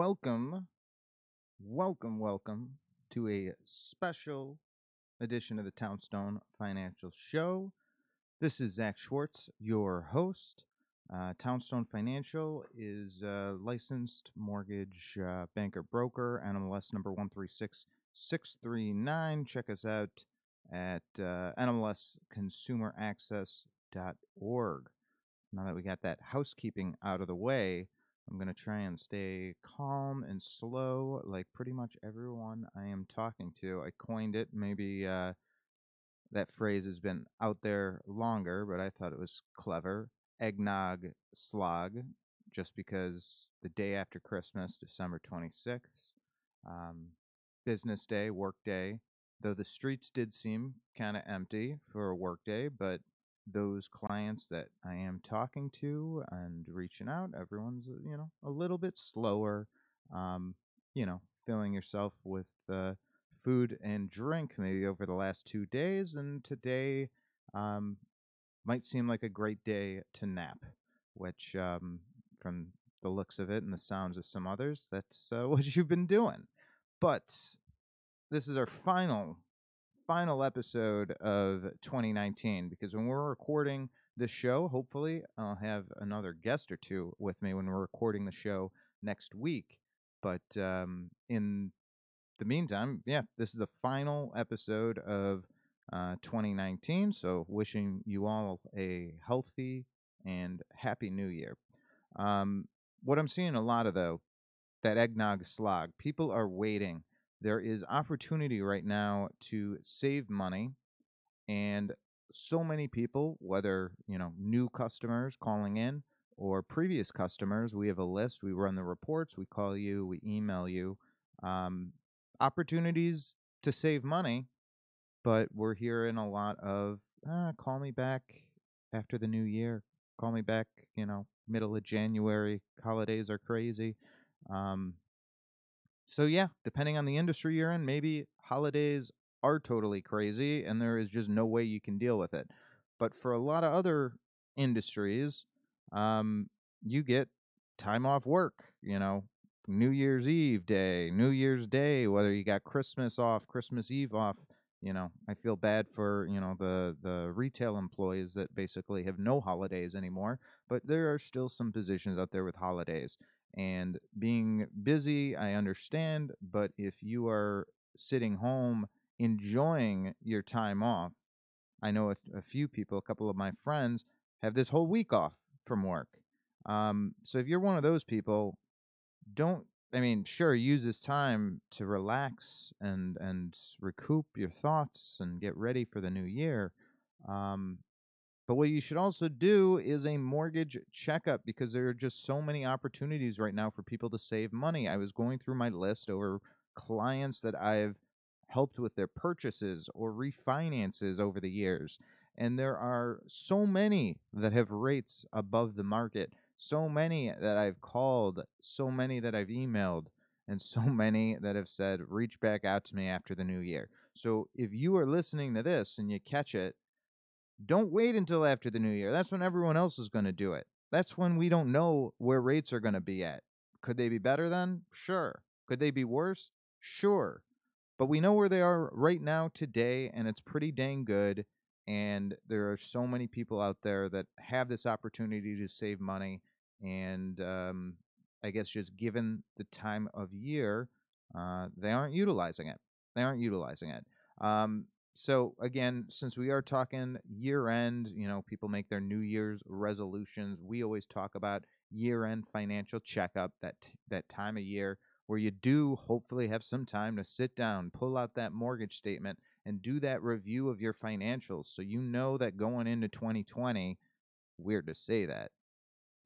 welcome, welcome, welcome to a special edition of the Townstone Financial Show. This is Zach Schwartz, your host. Uh, Townstone Financial is a licensed mortgage uh, banker broker, NMLS number 136639. Check us out at uh, NMLSconsumeraccess.org. Now that we got that housekeeping out of the way, I'm going to try and stay calm and slow, like pretty much everyone I am talking to. I coined it. Maybe uh, that phrase has been out there longer, but I thought it was clever. Eggnog slog, just because the day after Christmas, December 26th, um, business day, work day, though the streets did seem kind of empty for a work day, but those clients that I am talking to and reaching out, everyone's uh, you know a little bit slower. Um, you know, filling yourself with uh, food and drink maybe over the last two days, and today um, might seem like a great day to nap, which um, from the looks of it and the sounds of some others, that's uh, what you've been doing. But this is our final final episode of 2019 because when we're recording this show, hopefully I'll have another guest or two with me when we're recording the show next week. But um, in the meantime, yeah, this is the final episode of uh, 2019. So wishing you all a healthy and happy new year. Um, what I'm seeing a lot of though, that eggnog slog, people are waiting there is opportunity right now to save money and so many people whether you know new customers calling in or previous customers we have a list we run the reports we call you we email you um, opportunities to save money but we're hearing a lot of ah, call me back after the new year. Call me back you know middle of january. Holidays are crazy. Um, so yeah, depending on the industry you're in, maybe holidays are totally crazy and there is just no way you can deal with it. But for a lot of other industries, um, you get time off work, you know, New Year's Eve day, New Year's Day, whether you got Christmas off, Christmas Eve off, you know, I feel bad for, you know, the the retail employees that basically have no holidays anymore, but there are still some positions out there with holidays. And being busy, I understand, but if you are sitting home enjoying your time off, I know a, a few people, a couple of my friends, have this whole week off from work. Um, so if you're one of those people, don't I mean, sure, use this time to relax and and recoup your thoughts and get ready for the new year. Um, but what you should also do is a mortgage checkup because there are just so many opportunities right now for people to save money. I was going through my list over clients that I've helped with their purchases or refinances over the years. And there are so many that have rates above the market, so many that I've called, so many that I've emailed, and so many that have said, reach back out to me after the new year. So if you are listening to this and you catch it, don't wait until after the new year. That's when everyone else is going to do it. That's when we don't know where rates are going to be at. Could they be better then? Sure. Could they be worse? Sure. But we know where they are right now today, and it's pretty dang good. And there are so many people out there that have this opportunity to save money. And um, I guess just given the time of year, uh, they aren't utilizing it. They aren't utilizing it. Um, so again, since we are talking year end, you know, people make their New Year's resolutions. We always talk about year end financial checkup that that time of year where you do hopefully have some time to sit down, pull out that mortgage statement, and do that review of your financials, so you know that going into 2020, weird to say that,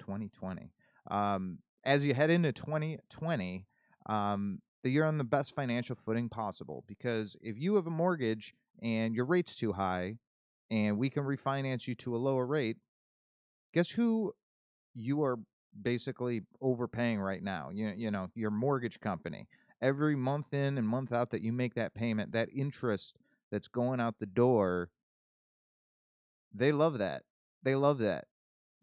2020. Um, as you head into 2020, um, that you're on the best financial footing possible. Because if you have a mortgage and your rate's too high and we can refinance you to a lower rate, guess who you are basically overpaying right now? You, you know, your mortgage company. Every month in and month out that you make that payment, that interest that's going out the door, they love that. They love that.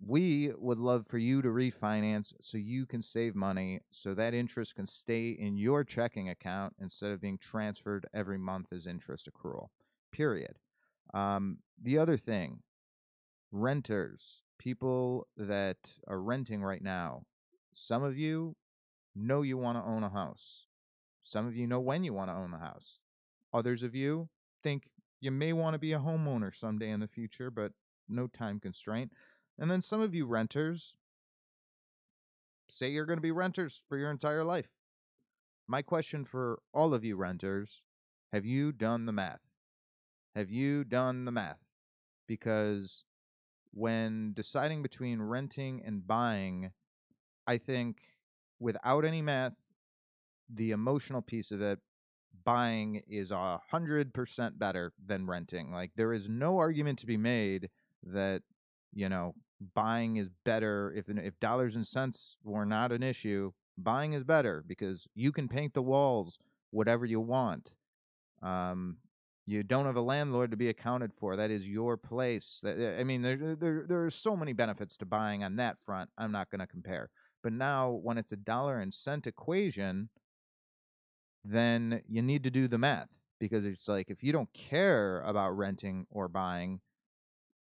we would love for you to refinance so you can save money so that interest can stay in your checking account instead of being transferred every month as interest accrual. Period. Um, the other thing, renters, people that are renting right now, some of you know you want to own a house. Some of you know when you want to own a house. Others of you think you may want to be a homeowner someday in the future, but no time constraint. And then some of you renters say you're going to be renters for your entire life. My question for all of you renters have you done the math? Have you done the math? Because when deciding between renting and buying, I think without any math, the emotional piece of it, buying is a hundred percent better than renting. Like there is no argument to be made that you know buying is better if if dollars and cents were not an issue buying is better because you can paint the walls whatever you want um you don't have a landlord to be accounted for that is your place i mean there, there there are so many benefits to buying on that front i'm not going to compare but now when it's a dollar and cent equation then you need to do the math because it's like if you don't care about renting or buying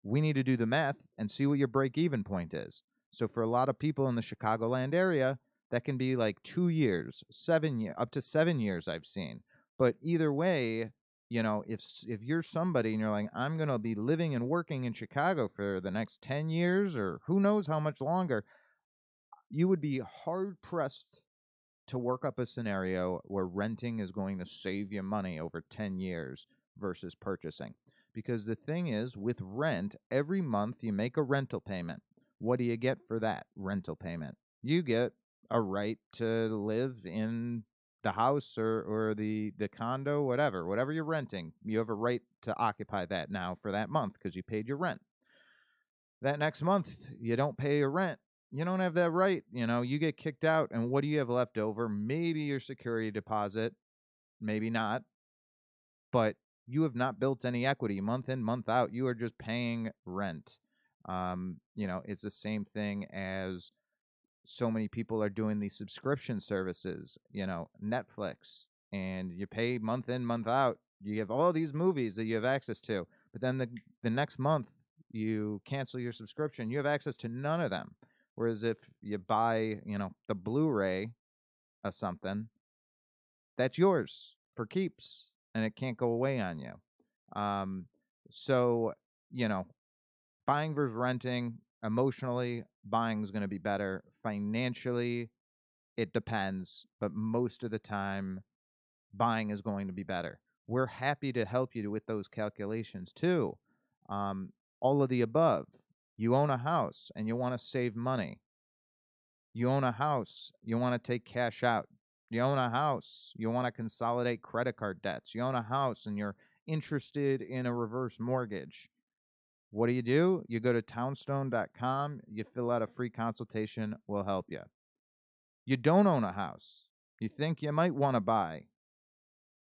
we need to do the math and see what your break even point is. So for a lot of people in the Chicagoland area, that can be like two years, seven years, up to seven years I've seen. But either way, you know, if if you're somebody and you're like, I'm gonna be living and working in Chicago for the next ten years or who knows how much longer, you would be hard pressed to work up a scenario where renting is going to save you money over ten years versus purchasing. Because the thing is, with rent, every month you make a rental payment. What do you get for that rental payment? You get a right to live in the house or, or the, the condo, whatever, whatever you're renting. You have a right to occupy that now for that month because you paid your rent. That next month, you don't pay your rent. You don't have that right. You know, you get kicked out, and what do you have left over? Maybe your security deposit, maybe not. But you have not built any equity month in month out you are just paying rent um, you know it's the same thing as so many people are doing these subscription services you know netflix and you pay month in month out you have all these movies that you have access to but then the the next month you cancel your subscription you have access to none of them whereas if you buy you know the blu-ray of something that's yours for keeps and it can't go away on you. Um, so, you know, buying versus renting, emotionally, buying is going to be better. Financially, it depends, but most of the time, buying is going to be better. We're happy to help you with those calculations too. Um, all of the above. You own a house and you want to save money. You own a house, you want to take cash out. You own a house. You want to consolidate credit card debts. You own a house and you're interested in a reverse mortgage. What do you do? You go to townstone.com, you fill out a free consultation, we'll help you. You don't own a house. You think you might want to buy.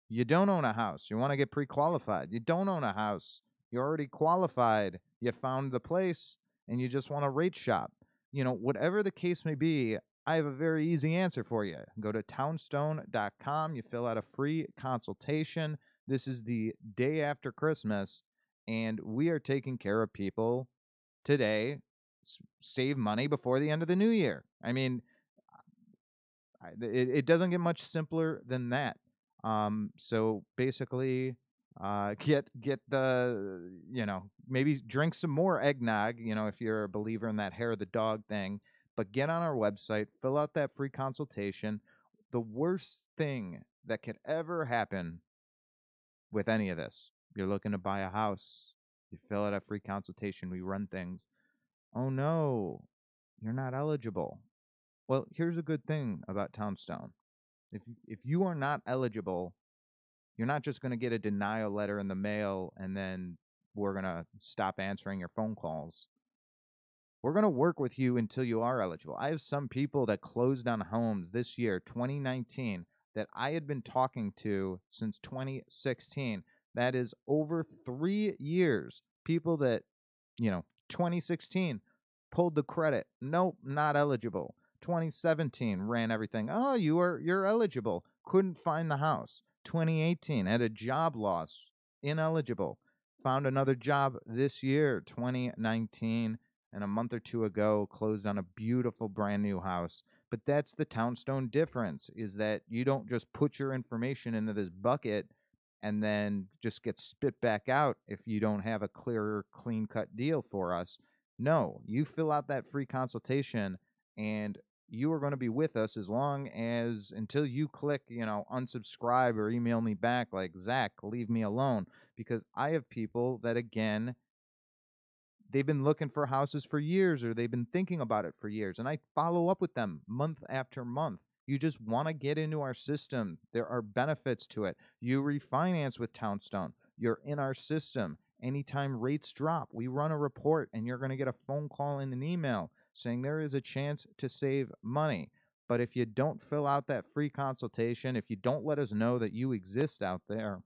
You don't own a house. You want to get pre qualified. You don't own a house. You're already qualified. You found the place and you just want to rate shop. You know, whatever the case may be, I have a very easy answer for you. Go to townstone.com. You fill out a free consultation. This is the day after Christmas, and we are taking care of people today. Save money before the end of the new year. I mean, it, it doesn't get much simpler than that. Um, so basically, uh, get get the you know maybe drink some more eggnog. You know, if you're a believer in that hair of the dog thing but get on our website, fill out that free consultation. The worst thing that could ever happen with any of this, you're looking to buy a house, you fill out a free consultation, we run things. Oh no, you're not eligible. Well, here's a good thing about Townstone. If if you are not eligible, you're not just going to get a denial letter in the mail and then we're going to stop answering your phone calls we're going to work with you until you are eligible. I have some people that closed on homes this year, 2019, that I had been talking to since 2016. That is over three years. People that, you know, 2016, pulled the credit. Nope, not eligible. 2017 ran everything. Oh, you are you're eligible. Couldn't find the house. 2018 had a job loss. Ineligible. Found another job this year, 2019, and a month or two ago closed on a beautiful brand new house. But that's the Townstone difference is that you don't just put your information into this bucket and then just get spit back out if you don't have a clear, clean cut deal for us. No, you fill out that free consultation and you are going to be with us as long as until you click, you know, unsubscribe or email me back like, Zach, leave me alone. Because I have people that, again, they've been looking for houses for years or they've been thinking about it for years. And I follow up with them month after month. You just want to get into our system. There are benefits to it. You refinance with Townstone. You're in our system. Anytime rates drop, we run a report and you're going to get a phone call and an email saying there is a chance to save money. But if you don't fill out that free consultation, if you don't let us know that you exist out there,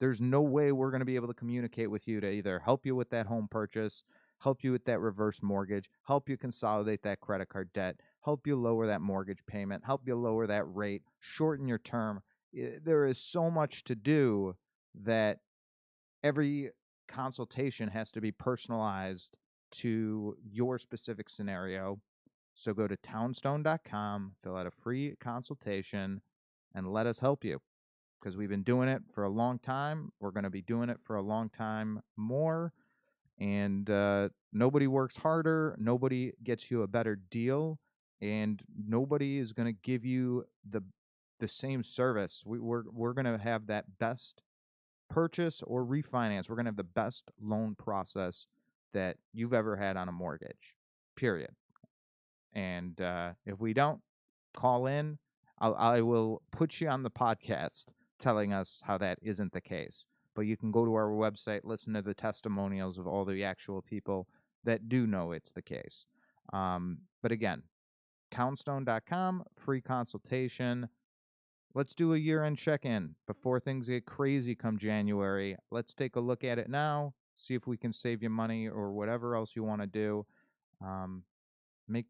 there's no way we're going to be able to communicate with you to either help you with that home purchase, help you with that reverse mortgage, help you consolidate that credit card debt, help you lower that mortgage payment, help you lower that rate, shorten your term. There is so much to do that every consultation has to be personalized to your specific scenario. So go to townstone.com, fill out a free consultation, and let us help you because we've been doing it for a long time. We're going to be doing it for a long time more. And uh, nobody works harder, nobody gets you a better deal, and nobody is going to give you the the same service. We, we're we're going to have that best purchase or refinance. We're going to have the best loan process that you've ever had on a mortgage, period. And uh, if we don't, call in. I'll, I will put you on the podcast telling us how that isn't the case. But you can go to our website, listen to the testimonials of all the actual people that do know it's the case. Um, but again, townstone.com, free consultation. Let's do a year end check in before things get crazy come January. Let's take a look at it now, see if we can save you money or whatever else you want to do. Um, make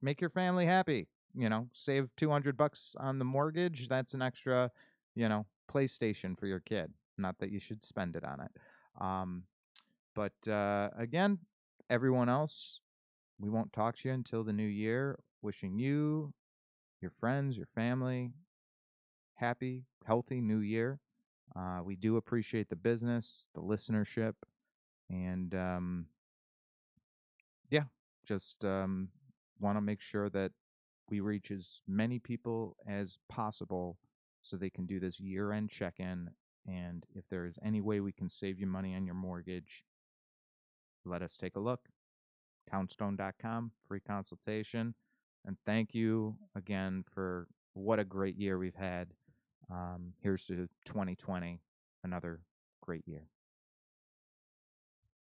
make your family happy. You know, save 200 bucks on the mortgage. That's an extra you know, PlayStation for your kid. Not that you should spend it on it. Um, but uh, again, everyone else, we won't talk to you until the new year. Wishing you, your friends, your family, happy, healthy new year. Uh, we do appreciate the business, the listenership, and um, yeah, just um, want to make sure that we reach as many people as possible so they can do this year end check in. And if there is any way we can save you money on your mortgage, let us take a look. Townstone.com, free consultation. And thank you again for what a great year we've had. Um, here's to 2020, another great year.